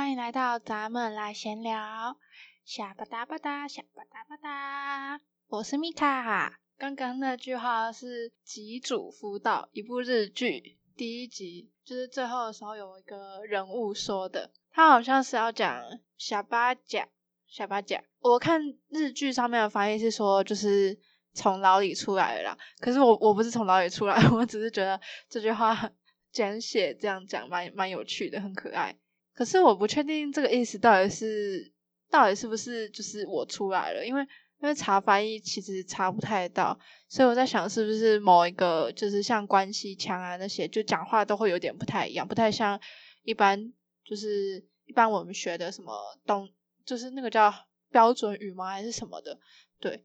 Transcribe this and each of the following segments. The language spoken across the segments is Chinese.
欢迎来到咱们来闲聊，下吧嗒吧嗒，下吧嗒吧嗒。我是米卡。刚刚那句话是《吉主夫道》一部日剧第一集，就是最后的时候有一个人物说的，他好像是要讲下巴甲，下巴甲。我看日剧上面的翻译是说，就是从牢里出来了。可是我我不是从牢里出来，我只是觉得这句话 简写这样讲蛮蛮有趣的，很可爱。可是我不确定这个意思到底是到底是不是就是我出来了，因为因为查翻译其实查不太到，所以我在想是不是某一个就是像关系腔啊那些，就讲话都会有点不太一样，不太像一般就是一般我们学的什么东，就是那个叫标准语吗还是什么的？对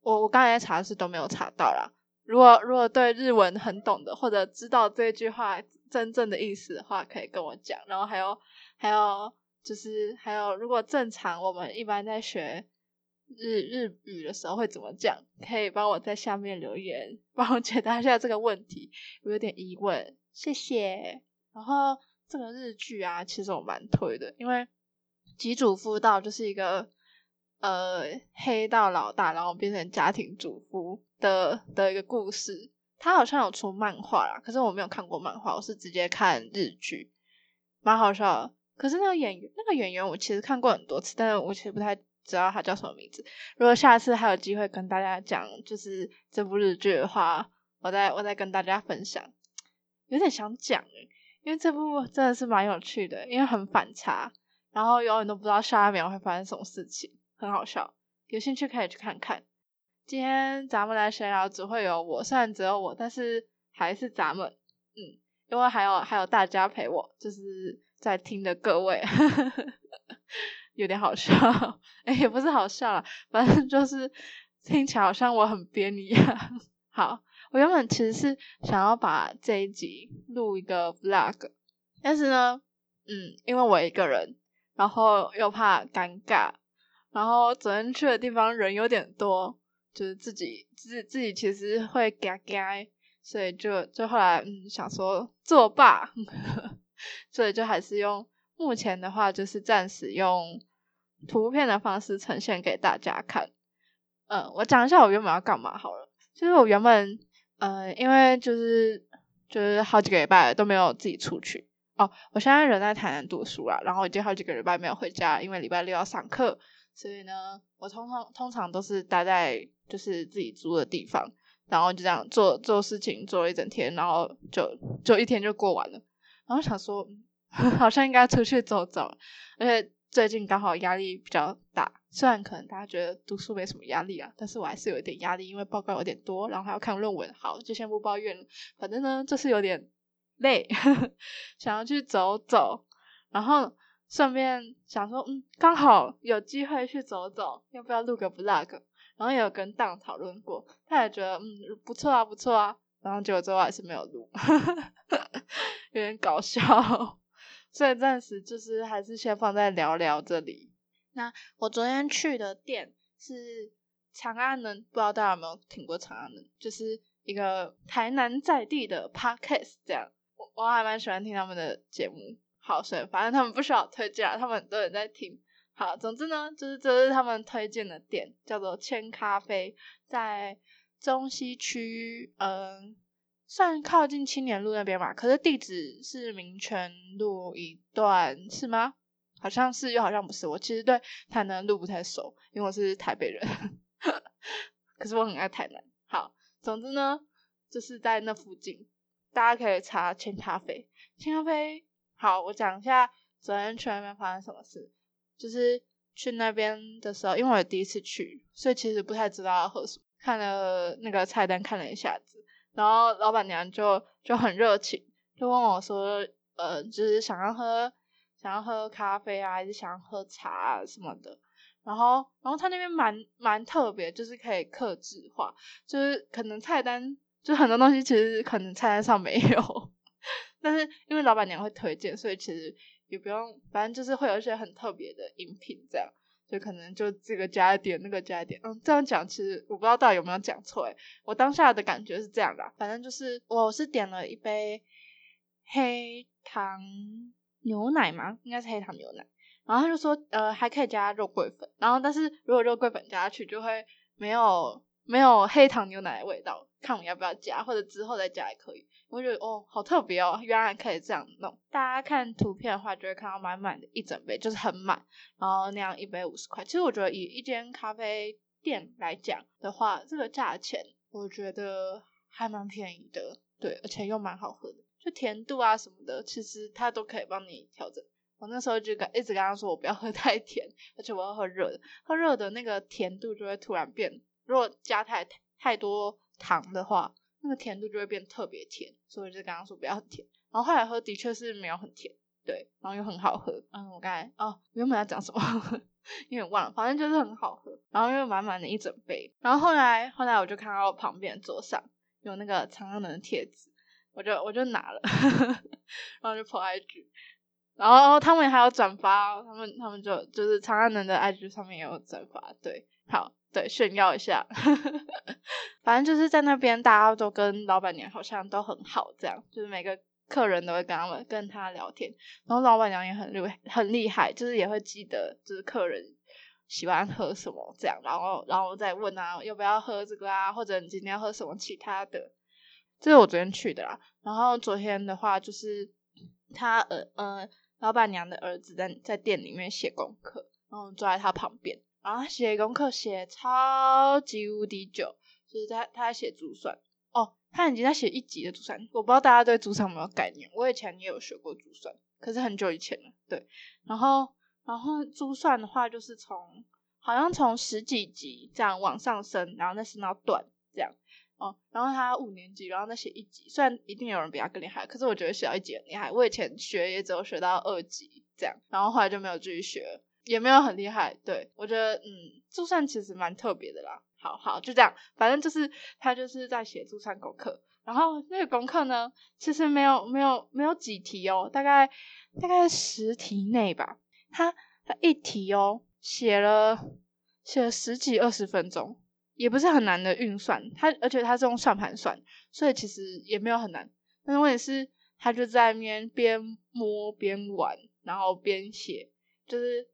我我刚才查是都没有查到啦。如果如果对日文很懂的或者知道这句话。真正的意思的话，可以跟我讲。然后还有，还有就是还有，如果正常我们一般在学日日语的时候会怎么讲？可以帮我在下面留言，帮我解答一下这个问题。我有点疑问，谢谢。然后这个日剧啊，其实我蛮推的，因为吉主夫道就是一个呃黑道老大，然后变成家庭主妇的的一个故事。他好像有出漫画啦，可是我没有看过漫画，我是直接看日剧，蛮好笑的。可是那个演员，那个演员我其实看过很多次，但是我其实不太知道他叫什么名字。如果下次还有机会跟大家讲，就是这部日剧的话，我再我再跟大家分享。有点想讲诶，因为这部真的是蛮有趣的，因为很反差，然后永远都不知道下一秒会发生什么事情，很好笑。有兴趣可以去看看。今天咱们来闲聊，只会有我，虽然只有我，但是还是咱们，嗯，因为还有还有大家陪我，就是在听的各位，有点好笑，哎，也不是好笑了，反正就是听起来好像我很编一样。好，我原本其实是想要把这一集录一个 vlog，但是呢，嗯，因为我一个人，然后又怕尴尬，然后昨天去的地方人有点多。就是自己自自己其实会嘎嘎，所以就就后来嗯想说作罢，所以就还是用目前的话就是暂时用图片的方式呈现给大家看。嗯，我讲一下我原本要干嘛好了。就是我原本呃因为就是就是好几个礼拜都没有自己出去哦，我现在人在台南读书啦，然后已经好几个礼拜没有回家，因为礼拜六要上课。所以呢，我通常通常都是待在就是自己租的地方，然后就这样做做事情，做了一整天，然后就就一天就过完了。然后想说，好像应该出去走走，而且最近刚好压力比较大，虽然可能大家觉得读书没什么压力啊，但是我还是有一点压力，因为报告有点多，然后还要看论文。好，就先不抱怨了，反正呢就是有点累，想要去走走，然后。顺便想说，嗯，刚好有机会去走走，要不要录个 vlog？然后也有跟档讨论过，他也觉得，嗯，不错啊，不错啊。然后结果最后还是没有录，有点搞笑。所以暂时就是还是先放在聊聊这里。那我昨天去的店是长安人，不知道大家有没有听过长安人？就是一个台南在地的 podcast，这样，我我还蛮喜欢听他们的节目。好，所以反正他们不需要推荐，他们很多人在听。好，总之呢，就是这是他们推荐的店，叫做千咖啡，在中西区，嗯，算靠近青年路那边吧。可是地址是民权路一段，是吗？好像是，又好像不是。我其实对台南路不太熟，因为我是台北人。可是我很爱台南。好，总之呢，就是在那附近，大家可以查千咖啡，千咖啡。好，我讲一下昨天去那边发生什么事。就是去那边的时候，因为我第一次去，所以其实不太知道要喝什么。看了那个菜单，看了一下子，然后老板娘就就很热情，就问我说：“呃，就是想要喝想要喝咖啡啊，还是想要喝茶啊什么的？”然后，然后他那边蛮蛮特别，就是可以克制化，就是可能菜单就很多东西其实可能菜单上没有。但是因为老板娘会推荐，所以其实也不用，反正就是会有一些很特别的饮品，这样就可能就这个加一点，那个加一点。嗯，这样讲其实我不知道到底有没有讲错诶，我当下的感觉是这样的，反正就是我是点了一杯黑糖牛奶嘛？应该是黑糖牛奶。然后他就说，呃，还可以加肉桂粉。然后但是如果肉桂粉加下去，就会没有没有黑糖牛奶的味道。看我要不要加，或者之后再加也可以。我觉得哦，好特别哦，原来可以这样弄。大家看图片的话，就会看到满满的一整杯，就是很满。然后那样一杯五十块，其实我觉得以一间咖啡店来讲的话，这个价钱我觉得还蛮便宜的。对，而且又蛮好喝的，就甜度啊什么的，其实它都可以帮你调整。我那时候就跟一直跟他说，我不要喝太甜，而且我要喝热的，喝热的那个甜度就会突然变。如果加太太多糖的话，那个甜度就会变特别甜，所以就刚刚说不要很甜。然后后来喝的确是没有很甜，对，然后又很好喝。嗯，我刚才哦，原本要讲什么，有点忘了，反正就是很好喝，然后又满满的一整杯。然后后来后来我就看到旁边桌上。有那个长安能的贴纸，我就我就拿了，然后就 po IG，然后他们还有转发，他们他们就就是长安能的 IG 上面也有转发，对，好，对，炫耀一下，反正就是在那边大家都跟老板娘好像都很好，这样，就是每个客人都会跟他们跟他聊天，然后老板娘也很厉很厉害，就是也会记得就是客人。喜欢喝什么这样，然后然后再问啊，要不要喝这个啊？或者你今天要喝什么其他的？这是我昨天去的啦。然后昨天的话，就是他呃呃，老板娘的儿子在在店里面写功课，然后坐在他旁边，然后写功课写超级无敌久，就是他他在写珠算哦，他已经在写一级的珠算。我不知道大家对珠算有没有概念？我以前也有学过珠算，可是很久以前了。对，然后。然后珠算的话，就是从好像从十几级这样往上升，然后再升到段这样哦。然后他五年级，然后再写一级。虽然一定有人比他更厉害，可是我觉得写到一级很厉害。我以前学也只有学到二级这样，然后后来就没有继续学，也没有很厉害。对我觉得，嗯，珠算其实蛮特别的啦。好好，就这样，反正就是他就是在写珠算功课。然后那个功课呢，其实没有没有没有几题哦，大概大概十题内吧。他他一题哦，写了写了十几二十分钟，也不是很难的运算。他而且他是用算盘算，所以其实也没有很难。但是问题是，他就在那边边摸边玩，然后边写，就是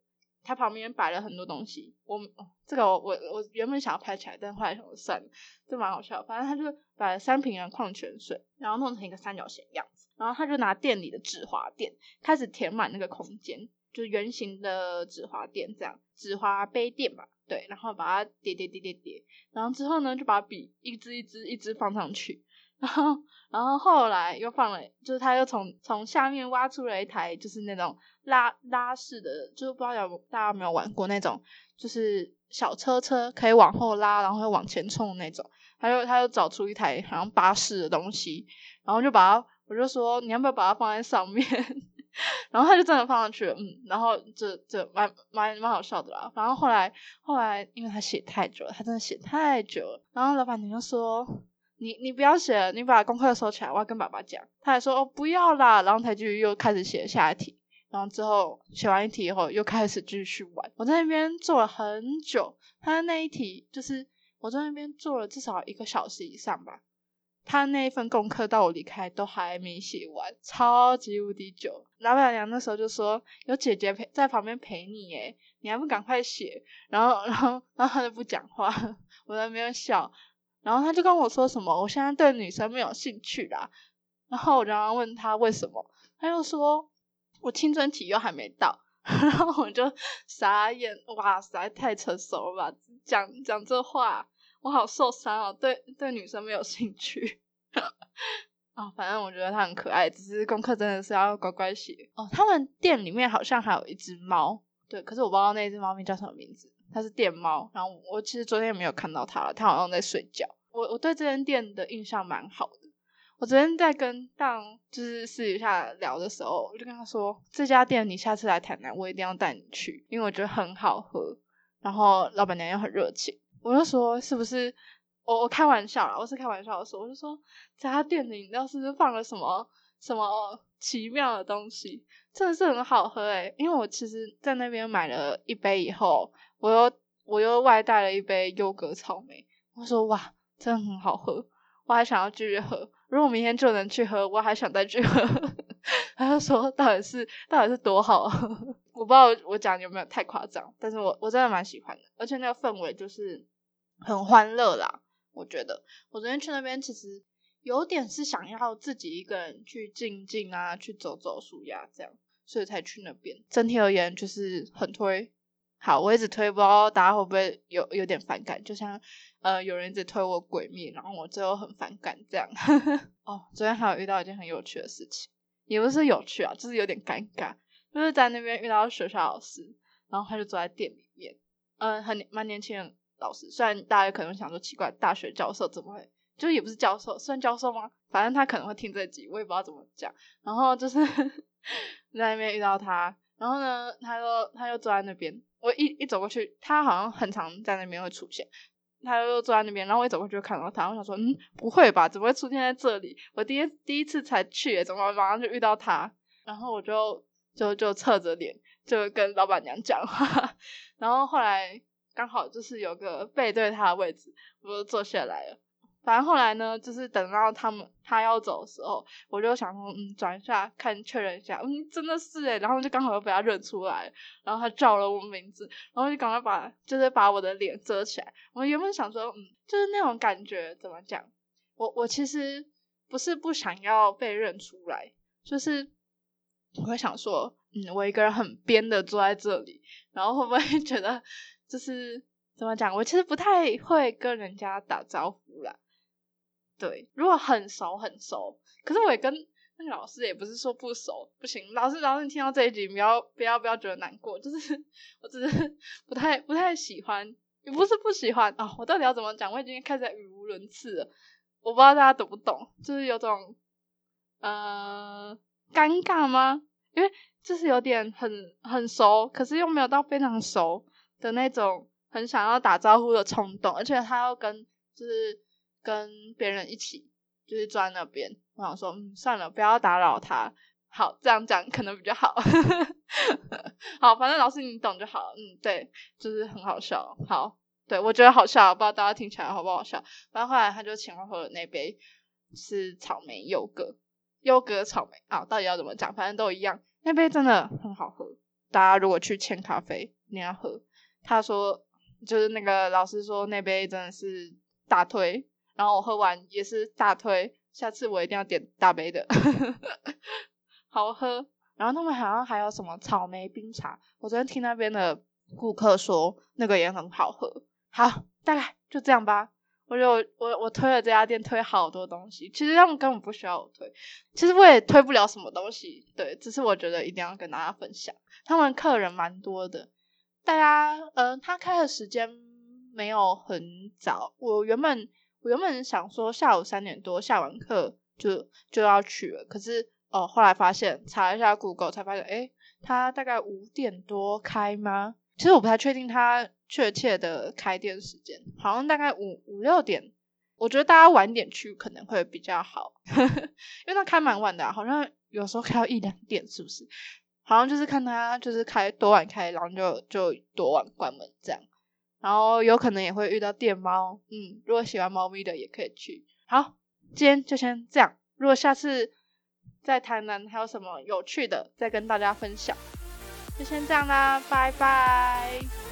他旁边摆了很多东西。我这个我我我原本想要拍起来，但后来想算了，这蛮好笑。反正他就摆了三瓶的矿泉水，然后弄成一个三角形样子，然后他就拿店里的纸滑垫开始填满那个空间。就是圆形的纸滑垫，这样纸滑杯垫吧，对，然后把它叠叠叠叠叠，然后之后呢，就把笔一支一支一支放上去，然后然后后来又放了，就是他又从从下面挖出了一台，就是那种拉拉式的，就是不知道有大家有没有玩过那种，就是小车车可以往后拉，然后会往前冲的那种，他又他又找出一台好像巴士的东西，然后就把它，我就说你要不要把它放在上面？然后他就真的放上去了，嗯，然后这这蛮蛮蛮好笑的啦。然后后来后来，因为他写太久了，他真的写太久了。然后老板娘就说：“你你不要写了，你把功课收起来，我要跟爸爸讲。”他还说：“哦，不要啦。”然后他就又开始写下一题。然后之后写完一题以后，又开始继续玩。我在那边做了很久，他那一题就是我在那边做了至少一个小时以上吧。他那一份功课到我离开都还没写完，超级无敌久。老板娘那时候就说：“有姐姐陪在旁边陪你，诶，你还不赶快写？”然后，然后，然后他就不讲话，我在那边笑。然后他就跟我说什么：“我现在对女生没有兴趣啦。”然后我刚刚问他为什么，他又说：“我青春期又还没到。”然后我就傻眼，哇塞，太成熟了吧？讲讲这话。我好受伤哦，对对，女生没有兴趣 啊。反正我觉得她很可爱，只是功课真的是要乖乖写哦。他们店里面好像还有一只猫，对，可是我不知道那只猫咪叫什么名字。它是店猫，然后我其实昨天也没有看到它了，它好像在睡觉。我我对这间店的印象蛮好的。我昨天在跟当就是私底下聊的时候，我就跟他说，这家店你下次来台南，我一定要带你去，因为我觉得很好喝，然后老板娘又很热情。我就说是不是我我开玩笑啦，我是开玩笑的说，我就说这家店的饮料是不是放了什么什么奇妙的东西？真的是很好喝诶，因为我其实在那边买了一杯以后，我又我又外带了一杯优格草莓。我说哇，真的很好喝，我还想要继续喝。如果明天就能去喝，我还想再去喝，他就说到底是到底是多好，我不知道我讲有没有太夸张，但是我我真的蛮喜欢的，而且那个氛围就是很欢乐啦。我觉得我昨天去那边其实有点是想要自己一个人去静静啊，去走走舒压这样，所以才去那边。整体而言就是很推。好，我一直推，不知道大家会不会有有点反感，就像呃有人一直推我鬼灭，然后我最后很反感这样。哦，昨天还有遇到一件很有趣的事情，也不是有趣啊，就是有点尴尬，就是在那边遇到学校老师，然后他就坐在店里面，嗯，很蛮年轻的老师，虽然大家可能想说奇怪，大学教授怎么会，就也不是教授，算教授吗？反正他可能会听这集，我也不知道怎么讲。然后就是 在那边遇到他，然后呢，他说他又坐在那边。我一一走过去，他好像很常在那边会出现，他又坐在那边，然后我一走过去就看到他，我想说，嗯，不会吧，怎么会出现在这里？我第一第一次才去，怎么马上就遇到他？然后我就就就侧着脸就跟老板娘讲话，然后后来刚好就是有个背对他的位置，我就坐下来了。反正后来呢，就是等到他们他要走的时候，我就想说，嗯，转一下看确认一下，嗯，真的是诶然后就刚好又被他认出来，然后他叫了我名字，然后就赶快把就是把我的脸遮起来。我原本想说，嗯，就是那种感觉怎么讲？我我其实不是不想要被认出来，就是我会想说，嗯，我一个人很编的坐在这里，然后会不会觉得就是怎么讲？我其实不太会跟人家打招呼啦。对，如果很熟很熟，可是我也跟那个老师也不是说不熟，不行。老师，老师，你听到这一集，不要不要不要觉得难过，就是 我只是 不太不太喜欢，也不是不喜欢啊。我到底要怎么讲？我已经开始语无伦次了，我不知道大家懂不懂，就是有种呃尴尬吗？因为就是有点很很熟，可是又没有到非常熟的那种，很想要打招呼的冲动，而且他要跟就是。跟别人一起就是坐在那边，我想说，嗯，算了，不要打扰他。好，这样讲可能比较好。好，反正老师你懂就好。嗯，对，就是很好笑。好，对我觉得好笑，不知道大家听起来好不好笑。反正后来他就请我喝了那杯是草莓优格，优格草莓啊，到底要怎么讲？反正都一样。那杯真的很好喝，大家如果去千咖啡，你要喝。他说，就是那个老师说那杯真的是大推。然后我喝完也是大推，下次我一定要点大杯的，好喝。然后他们好像还有什么草莓冰茶，我昨天听那边的顾客说那个也很好喝。好，大概就这样吧。我就我我推了这家店推好多东西，其实他们根本不需要我推，其实我也推不了什么东西。对，只是我觉得一定要跟大家分享。他们客人蛮多的，大家嗯，他开的时间没有很早，我原本。我原本想说下午三点多下完课就就要去了，可是哦，后来发现查一下 Google 才发现，哎，他大概五点多开吗？其实我不太确定他确切的开店时间，好像大概五五六点。我觉得大家晚点去可能会比较好，因为他开蛮晚的，好像有时候开到一两点，是不是？好像就是看他就是开多晚开，然后就就多晚关门这样。然后有可能也会遇到电猫，嗯，如果喜欢猫咪的也可以去。好，今天就先这样。如果下次在台南还有什么有趣的，再跟大家分享。就先这样啦，拜拜。